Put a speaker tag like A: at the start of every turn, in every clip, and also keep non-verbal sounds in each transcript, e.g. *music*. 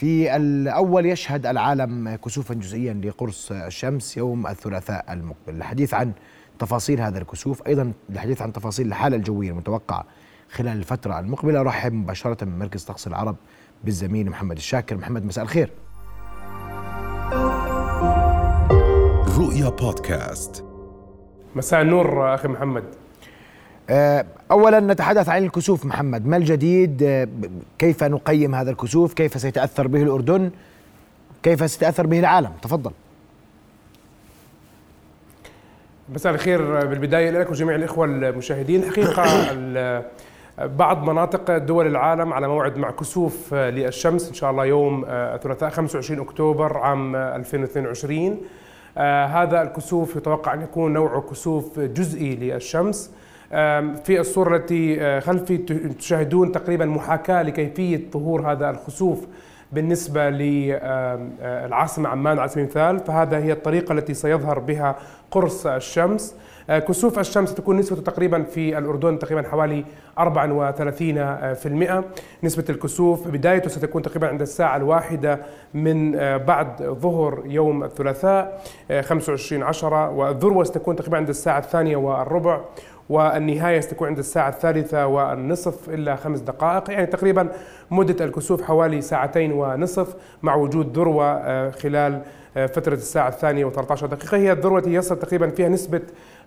A: في الأول يشهد العالم كسوفا جزئيا لقرص الشمس يوم الثلاثاء المقبل. الحديث عن تفاصيل هذا الكسوف أيضا الحديث عن تفاصيل الحالة الجوية المتوقعة خلال الفترة المقبلة أرحب مباشرة من مركز طقس العرب بالزميل محمد الشاكر. محمد مساء الخير.
B: رؤيا بودكاست.
C: مساء النور أخي محمد.
A: اولا نتحدث عن الكسوف محمد. ما الجديد؟ آه، كيف نقيم هذا الكسوف؟ كيف سيتأثر به الأردن؟ كيف سيتأثر به العالم؟ تفضل.
C: مساء الخير بالبداية لك وجميع الإخوة المشاهدين. حقيقة *coughs* بعض مناطق دول العالم على موعد مع كسوف للشمس إن شاء الله يوم آه، الثلاثاء 25 أكتوبر عام 2022 هذا الكسوف يتوقع أن يكون نوعه كسوف جزئي للشمس. في الصورة التي آه، خلفي تشاهدون تقريبا محاكاة لكيفية ظهور هذا الخسوف بالنسبة للعاصمة عمان على سبيل المثال فهذا هي الطريقة التي سيظهر بها قرص الشمس. آه، كسوف الشمس تكون نسبته تقريبا في الأردن تقريبا حوالي 34% نسبة الكسوف بدايته ستكون تقريبا عند الساعة الواحدة من آه، بعد ظهر يوم الثلاثاء 25 عشرة والذروة ستكون تقريبا عند الساعة الثانية والربع. والنهاية ستكون عند الساعة الثالثة والنصف إلا خمس دقائق. يعني تقريبا مدة الكسوف حوالي ساعتين ونصف مع وجود ذروة آه، خلال آه، فترة الساعة الثانية و13 دقيقة. هي الذروة التي يصل تقريبا فيها نسبة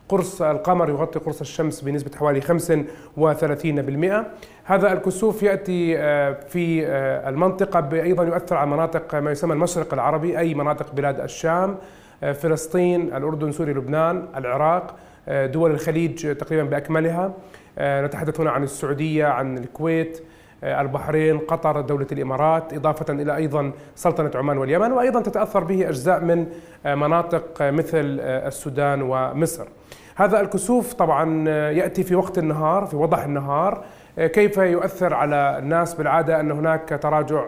C: قرص القمر يغطي قرص الشمس بنسبة حوالي 35% هذا الكسوف يأتي آه، في المنطقة أيضا يؤثر على مناطق ما يسمى المشرق العربي أي مناطق بلاد الشام فلسطين الأردن سوريا لبنان العراق. دول الخليج تقريبا بأكملها. آه، نتحدث هنا عن السعودية عن الكويت آه، البحرين قطر دولة الإمارات إضافة إلى أيضا سلطنة عمان واليمن وأيضا تتأثر به أجزاء من مناطق مثل السودان ومصر. هذا الكسوف طبعا يأتي في وقت النهار في وضح النهار. كيف يؤثر على الناس؟ بالعادة أن هناك تراجع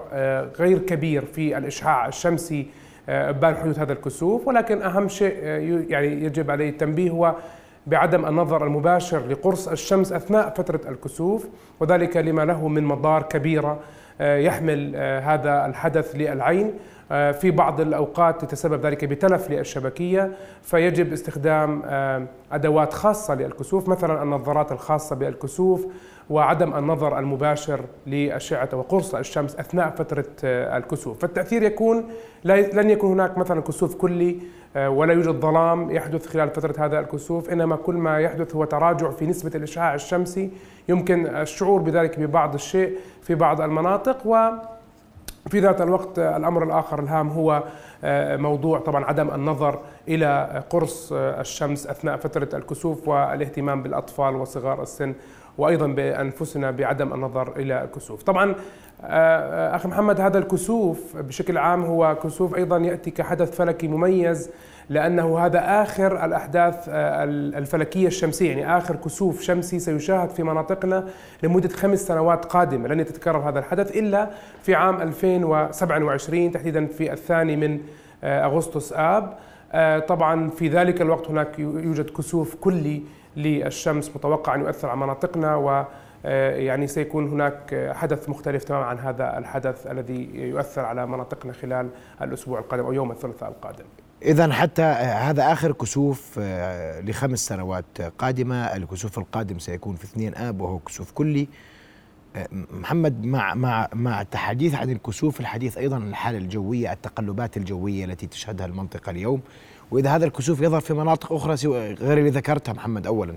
C: غير كبير في الإشعاع الشمسي بال حدوث هذا الكسوف. ولكن أهم شيء يعني يجب عليه التنبيه هو بعدم النظر المباشر لقرص الشمس أثناء فترة الكسوف وذلك لما له من مضار كبيرة آه، يحمل آه، هذا الحدث للعين آه، في بعض الأوقات يتسبب ذلك بتلف للشبكية فيجب استخدام أدوات خاصة للكسوف مثلا النظارات الخاصة بالكسوف وعدم النظر المباشر لأشعة وقرص الشمس أثناء فترة الكسوف. فالتأثير يكون لن يكون هناك مثلا كسوف كلي ولا يوجد ظلام يحدث خلال فترة هذا الكسوف إنما كل ما يحدث هو تراجع في نسبة الإشعاع الشمسي يمكن الشعور بذلك ببعض الشيء في بعض المناطق و في ذات الوقت الأمر الآخر الهام هو آه، موضوع طبعا عدم النظر إلى قرص آه، الشمس أثناء فترة الكسوف والاهتمام بالأطفال وصغار السن وأيضا بأنفسنا بعدم النظر إلى الكسوف. طبعا آه، أخي محمد هذا الكسوف بشكل عام هو كسوف أيضا يأتي كحدث فلكي مميز لأنه هذا آخر الأحداث آه، الفلكية الشمسية يعني آخر كسوف شمسي سيشاهد في مناطقنا لمدة خمس سنوات قادمة لن يتكرر هذا الحدث إلا في عام 2027 تحديدا في الثاني من آه، أغسطس آب. طبعا في ذلك الوقت هناك يوجد كسوف كلي للشمس متوقع ان يؤثر على مناطقنا و آه، يعني سيكون هناك حدث مختلف تماما عن هذا الحدث الذي يؤثر على مناطقنا خلال الأسبوع القادم أو يوم الثلاثاء القادم.
A: اذا حتى هذا آخر كسوف آه، لخمس سنوات قادمة، الكسوف القادم سيكون في 2 آب وهو كسوف كلي. آه، محمد مع مع مع التحديث عن الكسوف الحديث أيضا عن الحالة الجوية، التقلبات الجوية التي تشهدها المنطقة اليوم، وإذا هذا الكسوف يظهر في مناطق أخرى غير اللي ذكرتها محمد اولا.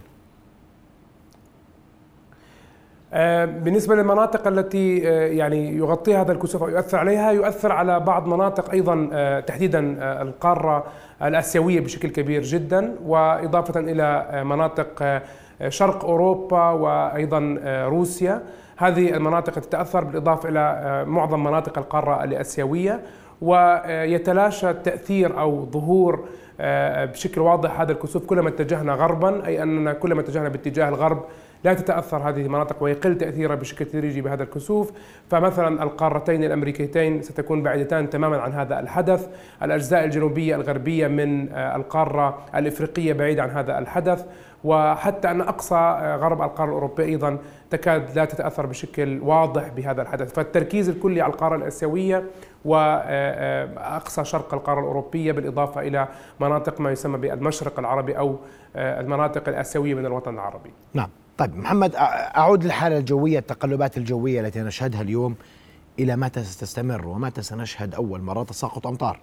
C: آه، بالنسبة للمناطق التي آه، يعني يغطيها هذا الكسوف أو يؤثر عليها يؤثر على بعض مناطق أيضا آه، تحديدا القارة الآسيوية بشكل كبير جدا وإضافة إلى مناطق شرق أوروبا وأيضا روسيا. هذه المناطق تتأثر بالإضافة إلى معظم مناطق القارة الآسيوية ويتلاشى تأثير أو ظهور بشكل واضح هذا الكسوف كلما اتجهنا غربا أي أننا كلما اتجهنا باتجاه الغرب لا تتأثر هذه المناطق ويقل تأثيرها بشكل تدريجي بهذا الكسوف. فمثلا القارتين الأمريكيتين ستكون بعيدتان تماما عن هذا الحدث. الأجزاء الجنوبية الغربية من آه، القارة الإفريقية بعيدة عن هذا الحدث. وحتى أن أقصى آه، غرب القارة الأوروبية أيضا تكاد لا تتأثر بشكل واضح بهذا الحدث. فالتركيز الكلي على القارة الآسيوية واقصى شرق القارة الأوروبية بالإضافة إلى مناطق ما يسمى بالمشرق العربي أو المناطق الآسيوية من الوطن العربي.
A: نعم، طيب محمد أعود للحالة الجوية التقلبات الجوية التي نشهدها اليوم. إلى متى ستستمر ومتى سنشهد أول مرة تساقط أمطار؟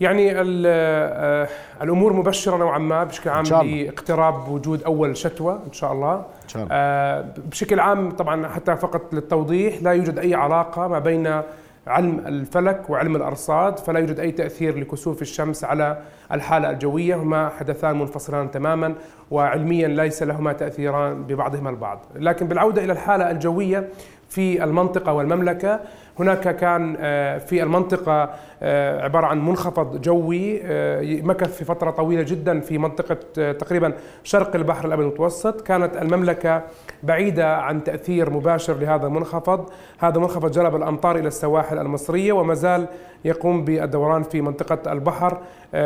C: يعني آه، الأمور مبشرة نوعا ما بشكل عام لاقتراب وجود أول شتوى إن شاء الله. إن شاء الله. آه، بشكل عام طبعا حتى فقط للتوضيح لا يوجد أي علاقة ما بين علم الفلك وعلم الأرصاد فلا يوجد أي تأثير لكسوف الشمس على الحالة الجوية. هما حدثان منفصلان تماما وعلميا ليس لهما تأثيران ببعضهما البعض. لكن بالعودة إلى الحالة الجوية في المنطقة والمملكة هناك كان آه، في المنطقة آه، عبارة عن منخفض جوي آه، مكث في فترة طويلة جدا في منطقة تقريبا شرق البحر الأبيض المتوسط. كانت المملكة بعيدة عن تأثير مباشر لهذا المنخفض. هذا المنخفض جلب الأمطار إلى السواحل المصرية وما زال يقوم بالدوران في منطقة البحر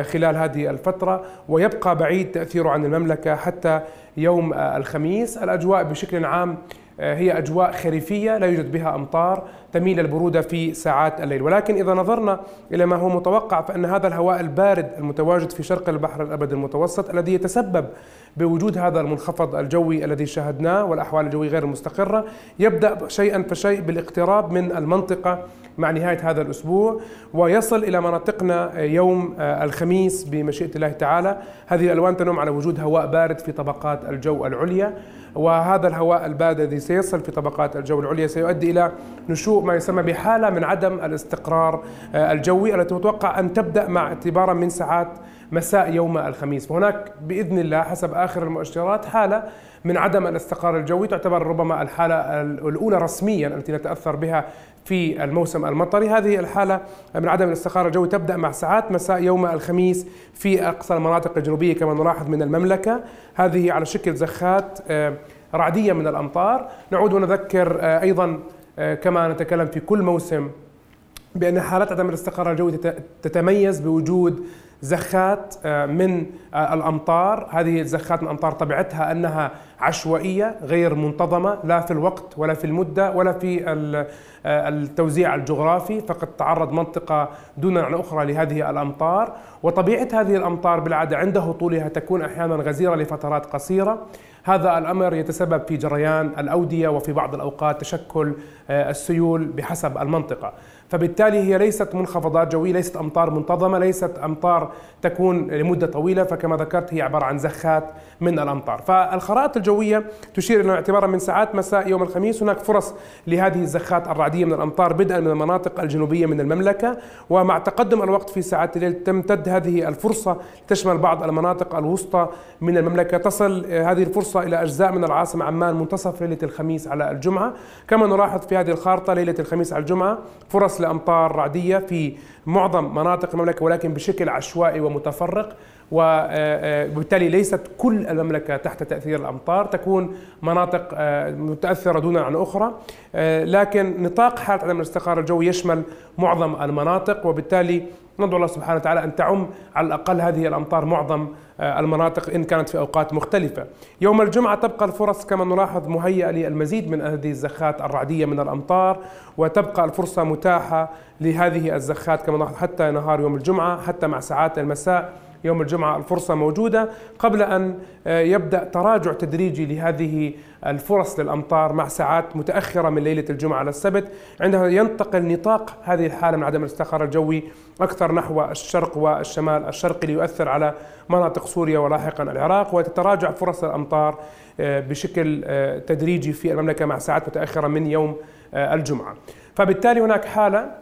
C: خلال هذه الفترة. ويبقى بعيد تأثيره عن المملكة حتى يوم الخميس. الأجواء بشكل عام هي أجواء خريفية لا يوجد بها أمطار تميل البرودة في ساعات الليل. ولكن إذا نظرنا إلى ما هو متوقع فإن هذا الهواء البارد المتواجد في شرق البحر الأبد المتوسط الذي يتسبب بوجود هذا المنخفض الجوي الذي شاهدناه والأحوال الجوية غير المستقرة يبدأ شيئا فشيء بالاقتراب من المنطقة مع نهاية هذا الأسبوع ويصل إلى مناطقنا يوم الخميس بمشيئة الله تعالى. هذه الألوان تنم على وجود هواء بارد في طبقات الجو العليا وهذا الهواء البارد الذي سيصل في طبقات الجو العليا سيؤدي إلى نشوء ما يسمى بحالة من عدم الاستقرار الجوي التي متوقع أن تبدأ مع اعتبارا من ساعات مساء يوم الخميس. وهناك بإذن الله حسب آخر المؤشرات حالة من عدم الاستقرار الجوي تعتبر ربما الحالة الأولى رسميا التي نتأثر بها في الموسم المطري. هذه الحالة من عدم الاستقرار الجوي تبدأ مع ساعات مساء يوم الخميس في أقصى المناطق الجنوبية كما نلاحظ من المملكة. هذه على شكل زخات آه، رعدية من الأمطار. نعود ونذكر آه، أيضا آه، كما نتكلم في كل موسم بأن حالات عدم الاستقرار الجوي تتميز بوجود زخات آه، من آه، الأمطار. هذه الزخات من الأمطار طبيعتها أنها عشوائية غير منتظمة لا في الوقت ولا في المدة ولا في آه، التوزيع الجغرافي. فقد تعرض منطقة دون عن أخرى لهذه الأمطار. وطبيعة هذه الأمطار بالعادة عند هطولها تكون أحيانا غزيرة لفترات قصيرة. هذا الأمر يتسبب في جريان الأودية وفي بعض الأوقات تشكل السيول بحسب المنطقة. فبالتالي هي ليست منخفضات جوية ليست أمطار منتظمة ليست أمطار تكون لمدة طويلة فكما ذكرت هي عبارة عن زخات من الأمطار. فالخرائط الجوية تشير إلى اعتبارا من ساعات مساء يوم الخميس هناك فرص لهذه الزخات الرعدية من الأمطار بدءا من المناطق الجنوبية من المملكة ومع تقدم الوقت في ساعات الليل تمتد هذه الفرصة تشمل بعض المناطق الوسطى من المملكة. تصل هذه الفرصة إلى أجزاء من العاصمة عمان منتصف ليلة الخميس على الجمعة. كما نلاحظ في هذه الخارطة ليلة الخميس على الجمعة فرص لأمطار رعدية في معظم مناطق المملكة ولكن بشكل عشوائي ومتفرق. وبالتالي ليست كل المملكة تحت تأثير الأمطار تكون مناطق آه، متأثرة دون عن أخرى. آه، لكن نطاق حالة عدم الاستقرار الجوي يشمل معظم المناطق وبالتالي ندعو الله سبحانه وتعالى أن تعم على الأقل هذه الأمطار معظم آه، المناطق إن كانت في أوقات مختلفة. يوم الجمعة تبقى الفرص كما نلاحظ مهيئة للمزيد من هذه الزخات الرعدية من الأمطار وتبقى الفرصة متاحة لهذه الزخات كما نلاحظ حتى نهار يوم الجمعة حتى مع ساعات المساء. يوم الجمعة الفرصة موجودة قبل أن آه، يبدأ تراجع تدريجي لهذه الفرص للأمطار مع ساعات متأخرة من ليلة الجمعة على السبت. عندها ينتقل نطاق هذه الحالة من عدم الاستقرار الجوي أكثر نحو الشرق والشمال الشرقي ليؤثر على مناطق سوريا ولاحقا العراق وتتراجع فرص الأمطار آه، بشكل آه، تدريجي في المملكة مع ساعات متأخرة من يوم الجمعة. فبالتالي هناك حالة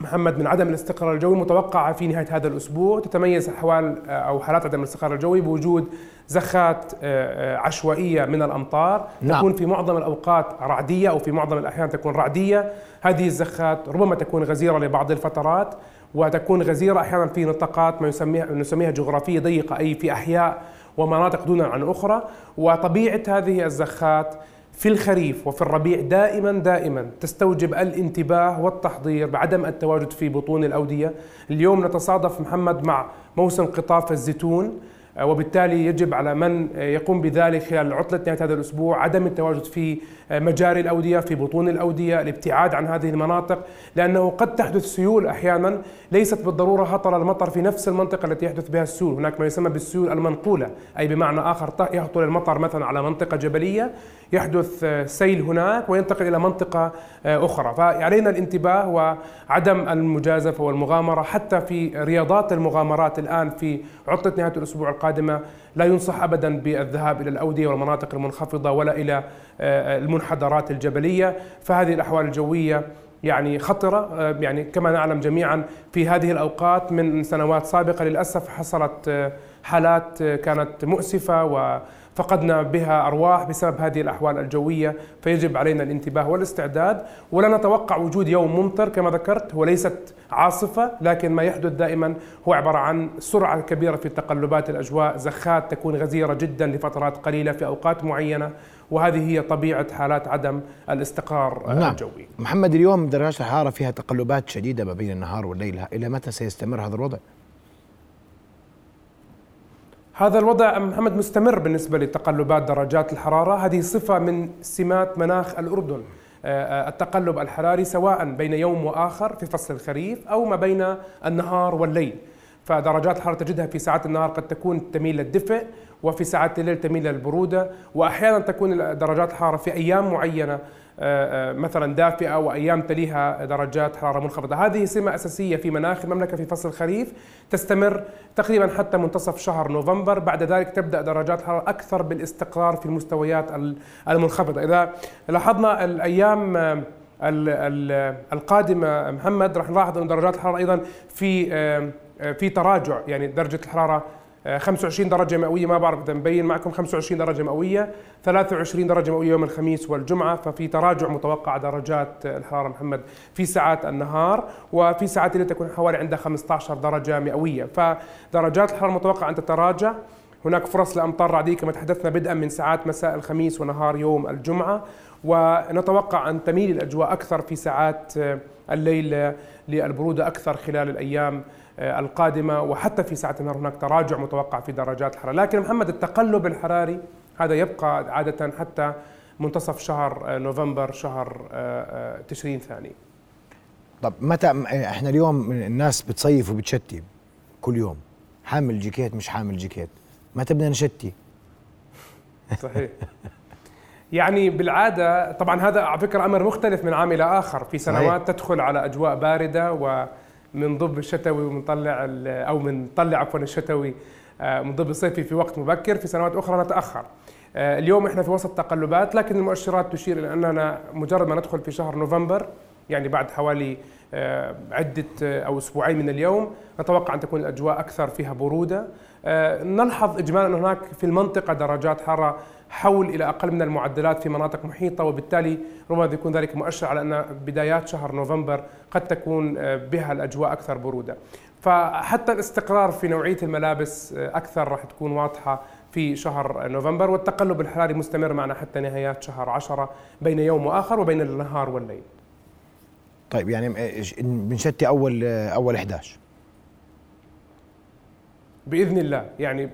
C: محمد من عدم الاستقرار الجوي متوقعة في نهاية هذا الأسبوع. تتميز أحوال أو حالات عدم الاستقرار الجوي بوجود زخات آه، آه، عشوائية من الأمطار. نعم. تكون في معظم الأوقات رعدية أو في معظم الأحيان تكون رعدية. هذه الزخات ربما تكون غزيرة لبعض الفترات وتكون غزيرة أحيانا في نطاقات ما يسميها نسميها جغرافية ضيقة أي في أحياء ومناطق دون عن أخرى. وطبيعة هذه الزخات في الخريف وفي الربيع دائما دائما تستوجب الانتباه والتحضير بعدم التواجد في بطون الأودية، اليوم نتصادف محمد مع موسم قطاف الزيتون وبالتالي يجب على من يقوم بذلك خلال عطلة نهاية هذا الأسبوع عدم التواجد في مجاري الأودية في بطون الأودية الابتعاد عن هذه المناطق لأنه قد تحدث سيول أحيانا ليست بالضرورة هطل المطر في نفس المنطقة التي يحدث بها السيول. هناك ما يسمى بالسيول المنقولة أي بمعنى آخر يهطل المطر مثلا على منطقة جبلية يحدث سيل هناك وينتقل إلى منطقة أخرى. فعلينا الانتباه وعدم المجازفة والمغامرة حتى في رياضات المغامرات الآن في عطلة نهاية الأسبوع القادمة لا ينصح ابدا بالذهاب إلى الأودية والمناطق المنخفضة ولا إلى المنحدرات الجبلية. فهذه الأحوال الجوية يعني خطرة يعني كما نعلم جميعا في هذه الأوقات من سنوات سابقة للأسف حصلت حالات كانت مؤسفة وفقدنا بها أرواح بسبب هذه الأحوال الجوية فيجب علينا الانتباه والاستعداد ولا نتوقع وجود يوم ممطر كما ذكرت وليست عاصفة لكن ما يحدث دائما هو عبارة عن سرعة كبيرة في تقلبات الأجواء زخات تكون غزيرة جدا لفترات قليلة في أوقات معينة وهذه هي طبيعة حالات عدم الاستقرار
A: نعم.
C: الجوي
A: محمد اليوم درجات الحرارة فيها تقلبات شديدة ما بين النهار والليل إلى متى سيستمر هذا الوضع؟
C: هذا الوضع محمد مستمر بالنسبة لتقلبات درجات الحرارة؟ هذه صفة من سمات مناخ الأردن. التقلب الحراري سواء بين يوم وآخر في فصل الخريف أو ما بين النهار والليل. فدرجات الحرارة تجدها في ساعات النهار قد تكون تميل للدفء وفي ساعات الليل تميل للبرودة وأحيانا تكون درجات الحرارة في أيام معينة مثلا دافئة وأيام تليها درجات حرارة منخفضة. هذه سمة أساسية في مناخ المملكة في فصل الخريف تستمر تقريبا حتى منتصف شهر نوفمبر. بعد ذلك تبدأ درجات الحرارة أكثر بالاستقرار في المستويات المنخفضة. إذا لاحظنا الأيام القادمة محمد راح نلاحظ أن درجات الحرارة أيضا في في تراجع يعني درجة الحرارة 25 درجة مئوية ما بعرف إذا مبين معكم 25 درجة مئوية 23 درجة مئوية يوم الخميس والجمعة ففي تراجع متوقع درجات الحرارة محمد في ساعات النهار وفي ساعات الليل تكون حوالي عندها 15 درجة مئوية. فدرجات الحرارة المتوقع أن تتراجع. هناك فرص لأمطار رعدية كما تحدثنا بدءا من ساعات مساء الخميس ونهار يوم الجمعة. ونتوقع أن تميل الأجواء أكثر في ساعات الليل للبرودة أكثر خلال الأيام القادمة وحتى في ساعة النهار هناك تراجع متوقع في درجات الحرارة. لكن محمد التقلب الحراري هذا يبقى عادة حتى منتصف شهر نوفمبر شهر تشرين ثاني.
A: طب متى إحنا اليوم الناس بتصيف وبتشتي كل يوم. حامل جيكيت مش حامل جيكيت متى بدنا نشتي؟
C: صحيح. يعني بالعادة طبعا هذا على فكرة أمر مختلف من عام إلى آخر. في سنوات صحيح. تدخل على أجواء باردة و من ضب الشتوي ومنطلع أو منطلع عفوا الشتوي من ضب الصيفي في وقت مبكر في سنوات أخرى نتأخر. اليوم إحنا في وسط تقلبات لكن المؤشرات تشير إلى أننا مجرد ما ندخل في شهر نوفمبر يعني بعد حوالي عدة أو أسبوعين من اليوم نتوقع أن تكون الأجواء أكثر فيها برودة. نلحظ إجمالا هناك في المنطقة درجات حرارة حول إلى أقل من المعدلات في مناطق محيطة وبالتالي ربما يكون ذلك مؤشر على أن بدايات شهر نوفمبر قد تكون بها الأجواء أكثر برودة. فحتى الاستقرار في نوعية الملابس أكثر راح تكون واضحة في شهر نوفمبر والتقلب الحراري مستمر معنا حتى نهايات شهر عشرة بين يوم وآخر وبين النهار والليل.
A: طيب يعني بنشتي أول أول 11
C: بإذن الله. يعني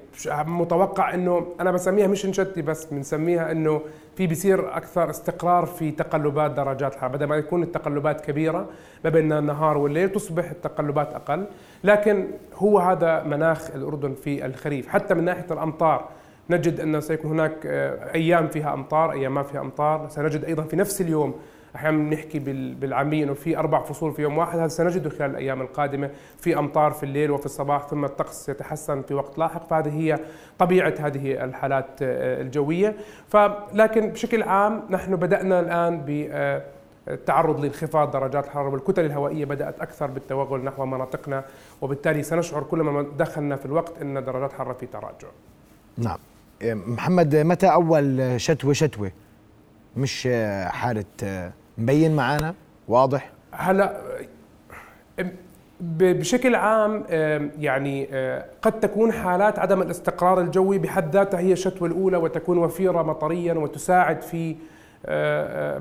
C: متوقع إنه أنا بسميها مش نشتي بس بنسميها إنه في بيصير أكثر استقرار في تقلبات درجات الحراره بدل ما يكون التقلبات كبيرة ما بين النهار والليل تصبح التقلبات أقل. لكن هو هذا مناخ الأردن في الخريف. حتى من ناحية الأمطار نجد إنه سيكون هناك أيام فيها أمطار أيام ما فيها أمطار. سنجد أيضا في نفس اليوم أحيانا بنحكي بالعاميه إنه في أربع فصول في يوم واحد هذا سنجده خلال الأيام القادمة. في أمطار في الليل وفي الصباح ثم الطقس يتحسن في وقت لاحق. فهذه هي طبيعة هذه الحالات الجوية. فلكن بشكل عام نحن بدأنا الآن ب التعرض لانخفاض درجات الحرارة والكتل الهوائية بدأت أكثر بالتوغل نحو مناطقنا. وبالتالي سنشعر كلما دخلنا في الوقت إن درجات الحرارة في تراجع.
A: نعم. محمد متى أول شتوة شتوة؟ مش حالة مبين معانا واضح؟
C: هلا بشكل عام يعني قد تكون حالات عدم الاستقرار الجوي بحد ذاتها هي الشتوى الأولى وتكون وفيرة مطريا وتساعد في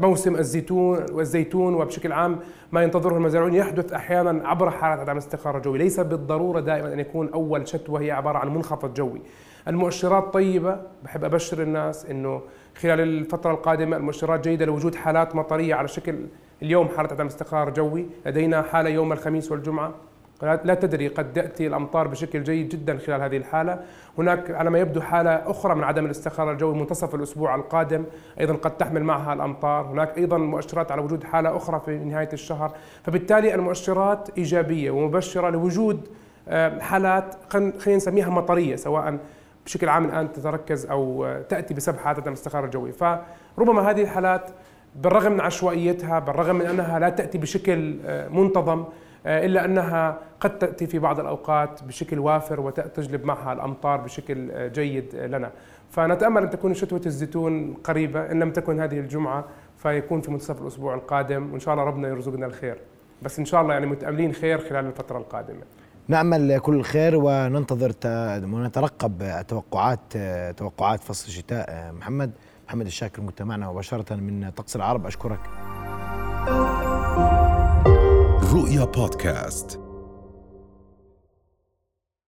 C: موسم الزيتون والزيتون وبشكل عام ما ينتظره المزارعون. يحدث أحيانا عبر حالات عدم الاستقرار الجوي، ليس بالضرورة دائما أن يكون أول شتوى هي عبارة عن منخفض جوي. المؤشرات طيبة. بحب أبشر الناس أنه خلال الفترة القادمة المؤشرات جيدة لوجود حالات مطرية على شكل اليوم حالة عدم استقرار جوي. لدينا حالة يوم الخميس والجمعة. لا تدري قد تأتي الأمطار بشكل جيد جدا خلال هذه الحالة. هناك على ما يبدو حالة أخرى من عدم الاستقرار الجوي منتصف الأسبوع القادم. أيضا قد تحمل معها الأمطار. هناك أيضا مؤشرات على وجود حالة أخرى في نهاية الشهر. فبالتالي المؤشرات إيجابية ومبشرة لوجود آه، حالات خلينا نسميها مطرية سواء بشكل عام الآن تتركز أو تأتي بسبب حالة عدم الاستقرار الجوي فربما هذه الحالات بالرغم من عشوائيتها بالرغم من أنها لا تأتي بشكل آه، منتظم آه، إلا أنها قد تأتي في بعض الأوقات بشكل وافر وتجلب معها الأمطار بشكل آه، جيد لنا. فنتأمل أن تكون شتوة الزيتون قريبة إن لم تكن هذه الجمعة فيكون في منتصف الأسبوع القادم وإن شاء الله ربنا يرزقنا الخير. بس إن شاء الله يعني متأملين خير خلال الفترة القادمة.
A: نأمل كل الخير وننتظر ونترقب توقعات توقعات فصل الشتاء. محمد محمد الشاكر مجتمعنا مباشرة من طقس العرب. أشكرك.
B: رؤيا بودكاست.